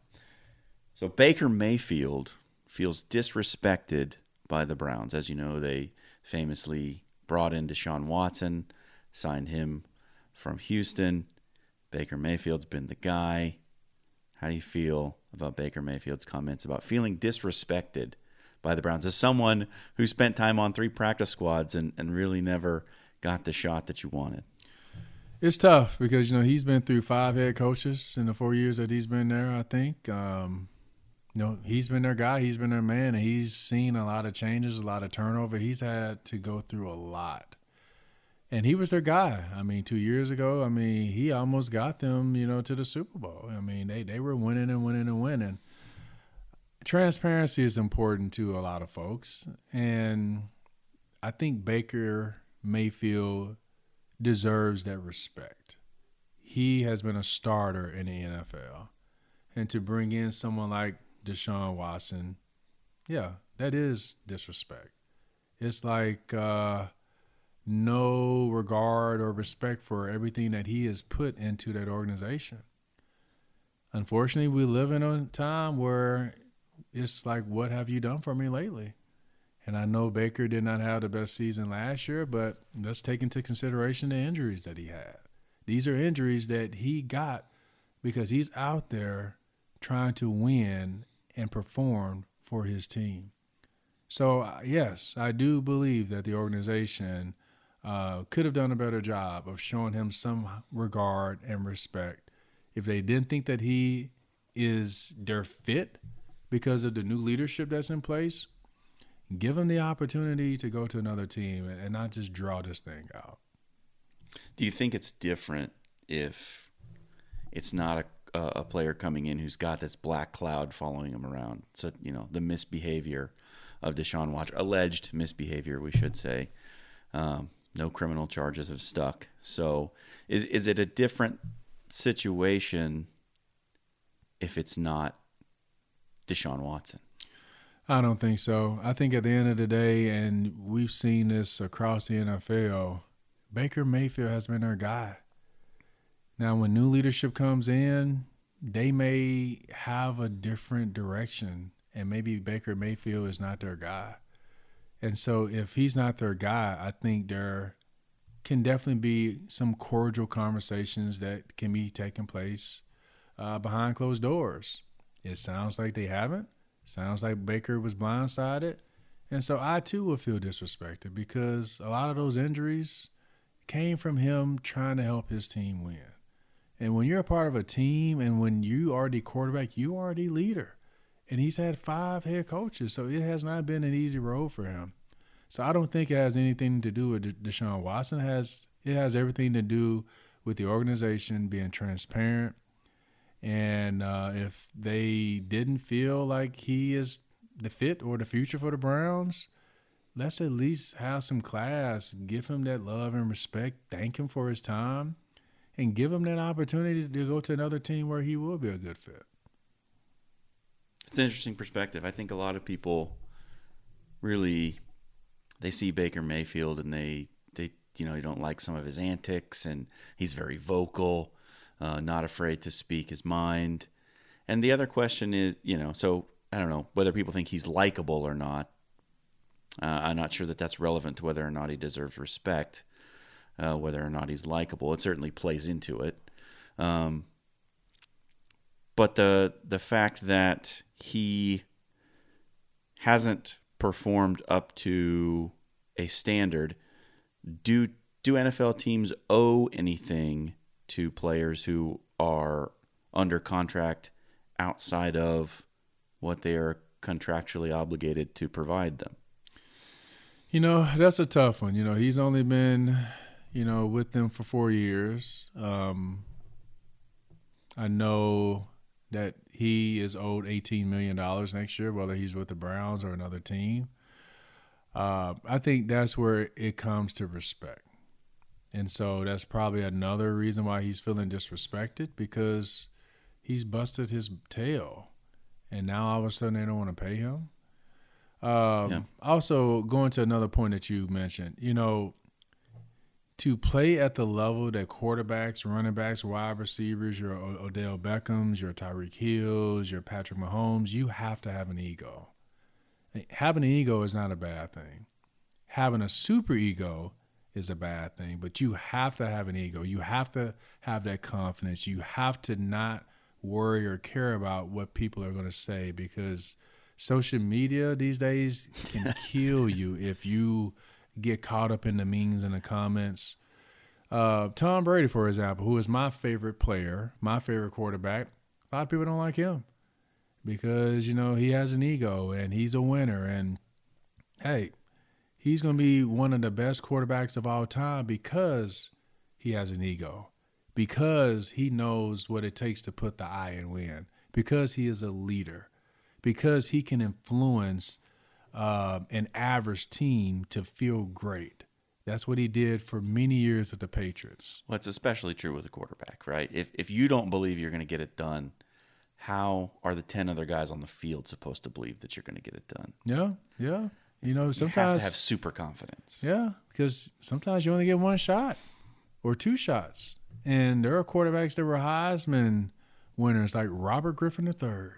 So Baker Mayfield feels disrespected by the Browns. As you know, they famously brought in Deshaun Watson, signed him from Houston. Baker Mayfield's been the guy. How do you feel about Baker Mayfield's comments about feeling disrespected by the Browns as someone who spent time on three practice squads and, and really never got the shot that you wanted? It's tough because you know he's been through five head coaches in the four years that he's been there. I think um, you know, he's been their guy, he's been their man, and he's seen a lot of changes, a lot of turnover. He's had to go through a lot. And he was their guy. I mean, two years ago, I mean, he almost got them, you know, to the Super Bowl. I mean, they, they were winning and winning and winning. Transparency is important to a lot of folks. And I think Baker Mayfield deserves that respect. He has been a starter in the NFL. And to bring in someone like Deshaun Watson, yeah, that is disrespect. It's like uh, no regard or respect for everything that he has put into that organization. Unfortunately, we live in a time where it's like, what have you done for me lately? And I know Baker did not have the best season last year, but let's take into consideration the injuries that he had. These are injuries that he got because he's out there trying to win and perform for his team. So, uh, yes, I do believe that the organization uh, could have done a better job of showing him some regard and respect. If they didn't think that he is their fit because of the new leadership that's in place, give him the opportunity to go to another team and not just draw this thing out. Do you think it's different if it's not a a player coming in who's got this black cloud following him around. So you know the misbehavior of Deshaun Watson, alleged misbehavior, we should say. Um, No criminal charges have stuck. So, is is it a different situation if it's not Deshaun Watson? I don't think so. I think at the end of the day, and we've seen this across the NFL, Baker Mayfield has been our guy. Now, when new leadership comes in, they may have a different direction, and maybe Baker Mayfield is not their guy. And so, if he's not their guy, I think there can definitely be some cordial conversations that can be taking place uh, behind closed doors. It sounds like they haven't. Sounds like Baker was blindsided. And so I too will feel disrespected because a lot of those injuries came from him trying to help his team win. And when you're a part of a team and when you are the quarterback, you are the leader. And he's had five head coaches, so it has not been an easy road for him. So I don't think it has anything to do with Deshaun Watson. It has it has everything to do with the organization being transparent. And uh, if they didn't feel like he is the fit or the future for the Browns, let's at least have some class, give him that love and respect, thank him for his time, and give him that opportunity to go to another team where he will be a good fit. It's an interesting perspective. I think a lot of people really they see Baker Mayfield and they they you know, they don't like some of his antics and he's very vocal, uh, not afraid to speak his mind. And the other question is, you know, so I don't know whether people think he's likable or not. Uh, I'm not sure that that's relevant to whether or not he deserves respect, uh, whether or not he's likable. It certainly plays into it. Um, but the the fact that he hasn't performed up to a standard, do do NFL teams owe anything to players who are under contract outside of what they are contractually obligated to provide them? You know, that's a tough one. You know, he's only been, you know, with them for four years. Um, I know that he is owed $18 million next year, whether he's with the Browns or another team. Uh, I think that's where it comes to respect. And so that's probably another reason why he's feeling disrespected because he's busted his tail. And now all of a sudden they don't want to pay him. Um, yeah. Also, going to another point that you mentioned, you know, to play at the level that quarterbacks, running backs, wide receivers, your Odell Beckhams, your Tyreek Hills, your Patrick Mahomes, you have to have an ego. Having an ego is not a bad thing. Having a super ego is a bad thing, but you have to have an ego. You have to have that confidence. You have to not worry or care about what people are going to say because social media these days can <laughs> kill you if you get caught up in the memes and the comments. Uh, Tom Brady, for example, who is my favorite player, my favorite quarterback, a lot of people don't like him because you know he has an ego and he's a winner and hey he's going to be one of the best quarterbacks of all time because he has an ego because he knows what it takes to put the I and win because he is a leader because he can influence uh, an average team to feel great that's what he did for many years with the Patriots. Well, it's especially true with a quarterback, right? If if you don't believe you're going to get it done, how are the 10 other guys on the field supposed to believe that you're going to get it done? Yeah, yeah. You know, sometimes you have to have super confidence. Yeah, because sometimes you only get one shot or two shots. And there are quarterbacks that were Heisman winners, like Robert Griffin III.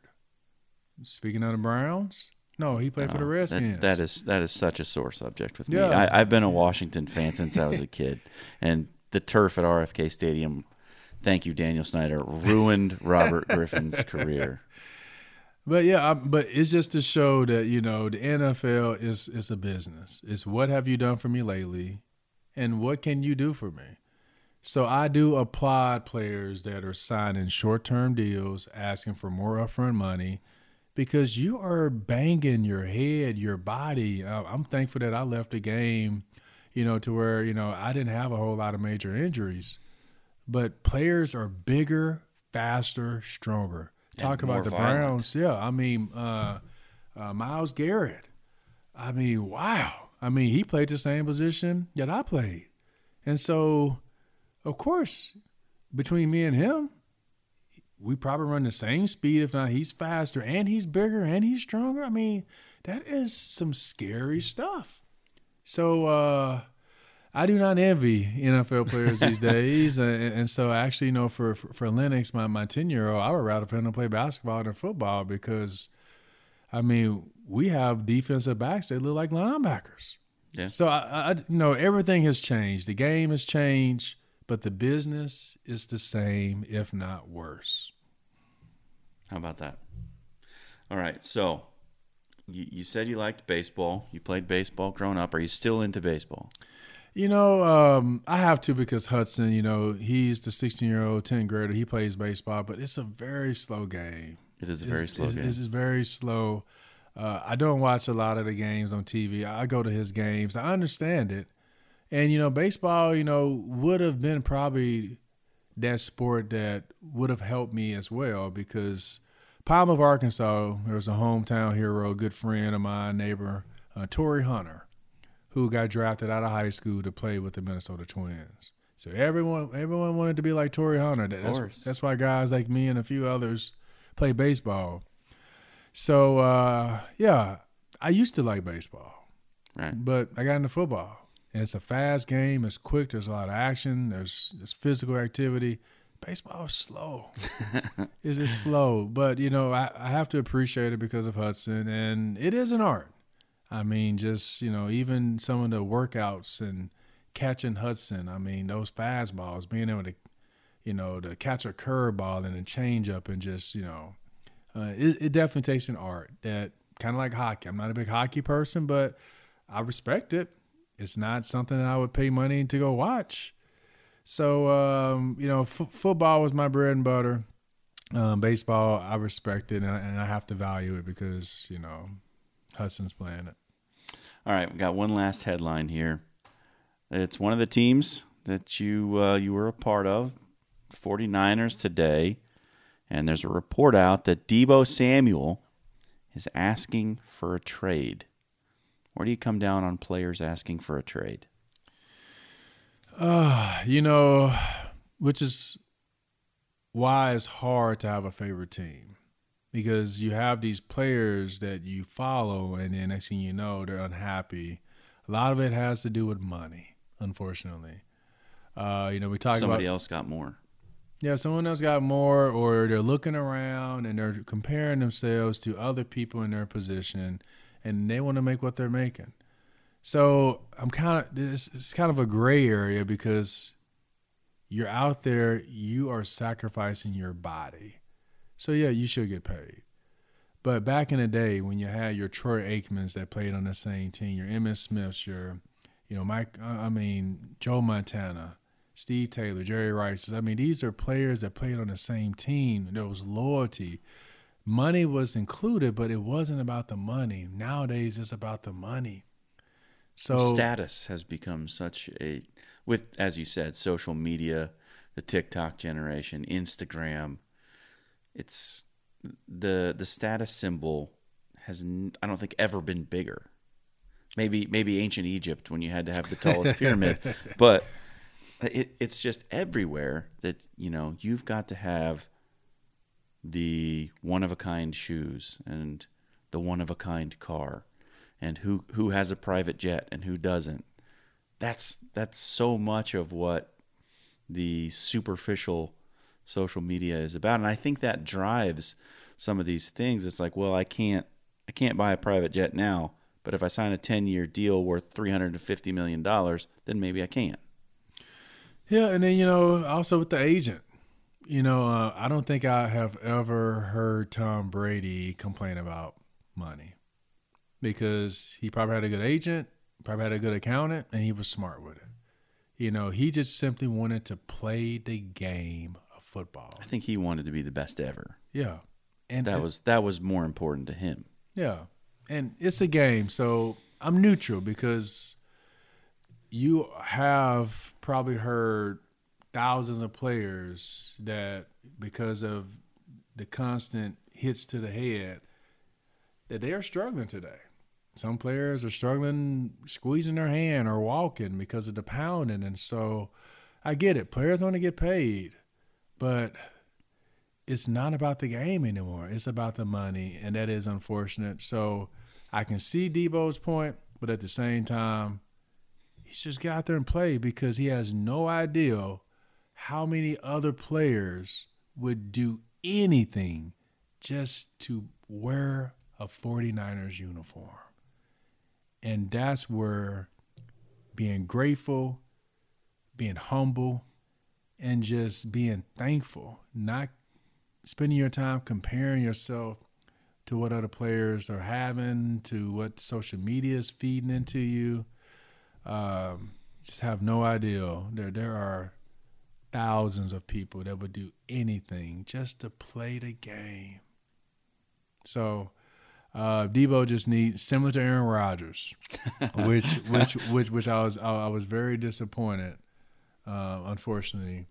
Speaking of the Browns, no, he played for the oh, Redskins. That, that is that is such a sore subject with yeah. me. I, I've been a Washington fan since I was a kid, and the turf at RFK Stadium thank you, Daniel Snyder, ruined Robert Griffin's career. But yeah, I, but it's just to show that you know the NFL is is a business. It's what have you done for me lately, and what can you do for me. So I do applaud players that are signing short term deals, asking for more upfront money, because you are banging your head, your body. I'm thankful that I left the game, you know, to where you know I didn't have a whole lot of major injuries but players are bigger, faster, stronger. Talk about the violent. Browns. Yeah, I mean, uh, uh, Myles Garrett. I mean, wow. I mean, he played the same position that I played. And so, of course, between me and him, we probably run the same speed, if not he's faster and he's bigger and he's stronger. I mean, that is some scary stuff. So uh I do not envy NFL players these days, and, and, so actually, you know, for for, for Lennox, my my ten year old, I would rather put him to play basketball than football because, I mean, we have defensive backs that look like linebackers. Yeah. So I, I, you know, everything has changed. The game has changed, but the business is the same, if not worse. How about that? All right. So, you, you said you liked baseball. You played baseball growing up. Are you still into baseball? You know, um, I have to because Hudson, you know, he's the 16 year old 10th grader. He plays baseball, but it's a very slow game. It is a very it's, slow it's, game. It's very slow. Uh, I don't watch a lot of the games on TV. I go to his games. I understand it. And, you know, baseball, you know, would have been probably that sport that would have helped me as well because Palm of Arkansas, there was a hometown hero, a good friend of mine, neighbor, uh, Torii Hunter who got drafted out of high school to play with the Minnesota Twins. So everyone everyone wanted to be like Torii Hunter. That's, that's why guys like me and a few others play baseball. So uh, yeah, I used to like baseball, right? But I got into football. And it's a fast game. It's quick. There's a lot of action. There's there's physical activity. Baseball is slow. <laughs> it's just slow, but you know I, I have to appreciate it because of Hudson, and it is an art. I mean, just, you know, even some of the workouts and catching Hudson, I mean, those fastballs, being able to, you know, to catch a curveball and a changeup and just, you know, uh, it, it definitely takes an art that kind of like hockey. I'm not a big hockey person, but I respect it. It's not something that I would pay money to go watch. So, um, you know, f- football was my bread and butter. Um, baseball, I respect it and I, and I have to value it because, you know, Hudson's playing it. All right, we got one last headline here. It's one of the teams that you uh, you were a part of, 49ers today, and there's a report out that Deebo Samuel is asking for a trade. Where do you come down on players asking for a trade? Uh, you know, which is why it's hard to have a favorite team because you have these players that you follow, and then next thing you know, they're unhappy. A lot of it has to do with money, unfortunately. Uh, you know, we talk somebody about, else got more. Yeah, someone else got more, or they're looking around and they're comparing themselves to other people in their position, and they want to make what they're making. So I'm kind of this. It's kind of a gray area because you're out there, you are sacrificing your body so yeah, you should get paid. But back in the day when you had your Troy Aikmans that played on the same team, your Emmitt Smiths, your, you know, Mike, uh, I mean, Joe Montana, Steve Taylor, Jerry Rice. I mean, these are players that played on the same team. There was loyalty. Money was included, but it wasn't about the money. Nowadays, it's about the money. So status has become such a with as you said, social media, the TikTok generation, Instagram, it's the the status symbol has I don't think ever been bigger. Maybe maybe ancient Egypt when you had to have the tallest pyramid, <laughs> but it, it's just everywhere that you know you've got to have the one of a kind shoes and the one of a kind car and who who has a private jet and who doesn't that's that's so much of what the superficial social media is about. And i think that drives some of these things. It's like well i can't i can't buy a private jet now but if i sign a 10 year deal worth 350 million dollars then maybe i can. Yeah and then you know also with the agent you know uh, i don't think i have ever heard tom brady complain about money because he probably had a good agent probably had a good accountant and he was smart with it. You know he just simply wanted to play the game football. I think he wanted to be the best ever. Yeah. And that was that was more important to him. Yeah. And it's a game, so I'm neutral because you have probably heard thousands of players that because of the constant hits to the head that they are struggling today. some players are struggling squeezing their hand or walking because of the pounding. And so I get it. Players want to get paid, but it's not about the game anymore. It's about the money, and that is unfortunate. So I can see Deebo's point, but at the same time, he should just get out there and play because he has no idea how many other players would do anything just to wear a 49ers uniform. And that's where being grateful, being humble, and just being thankful, not spending your time comparing yourself to what other players are having, to what social media is feeding into you. Um, just have no idea. There, there are thousands of people that would do anything just to play the game. So, uh, Deebo just needs similar to Aaron Rodgers, which <laughs> which which which I was I, I was very disappointed. Uh, unfortunately,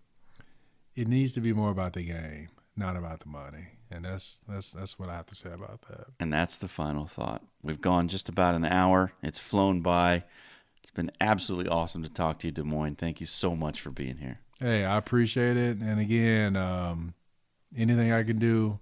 it needs to be more about the game, not about the money, and that's that's that's what I have to say about that. And that's the final thought. We've gone just about an hour. It's flown by. It's been absolutely awesome to talk to you, Demoine. Thank you so much for being here. Hey, I appreciate it. And again, um, anything I can do.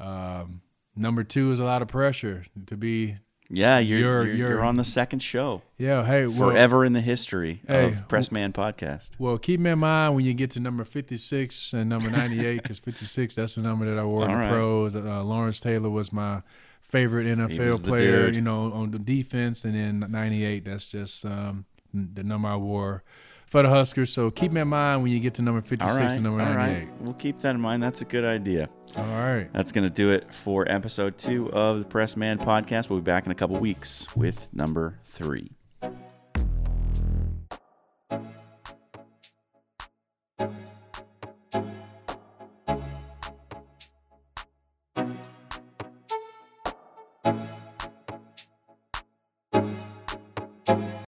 Um, number two is a lot of pressure to be. Yeah, you're you're, you're, you're on the second show. Yeah, hey, well, forever in the history hey, of Pressman Podcast. Well, keep in mind when you get to number fifty six and number ninety eight, because fifty six that's the number that I wore in the right. pros. Uh, Lawrence Taylor was my favorite NFL player, you know, on the defense, and then '98. That's just um, the number I wore for the Huskers. So keep that in mind when you get to number 56 and number 98. We'll keep that in mind. That's a good idea. All right. That's going to do it for episode two of the Press Man podcast. We'll be back in a couple weeks with number three. Thank you.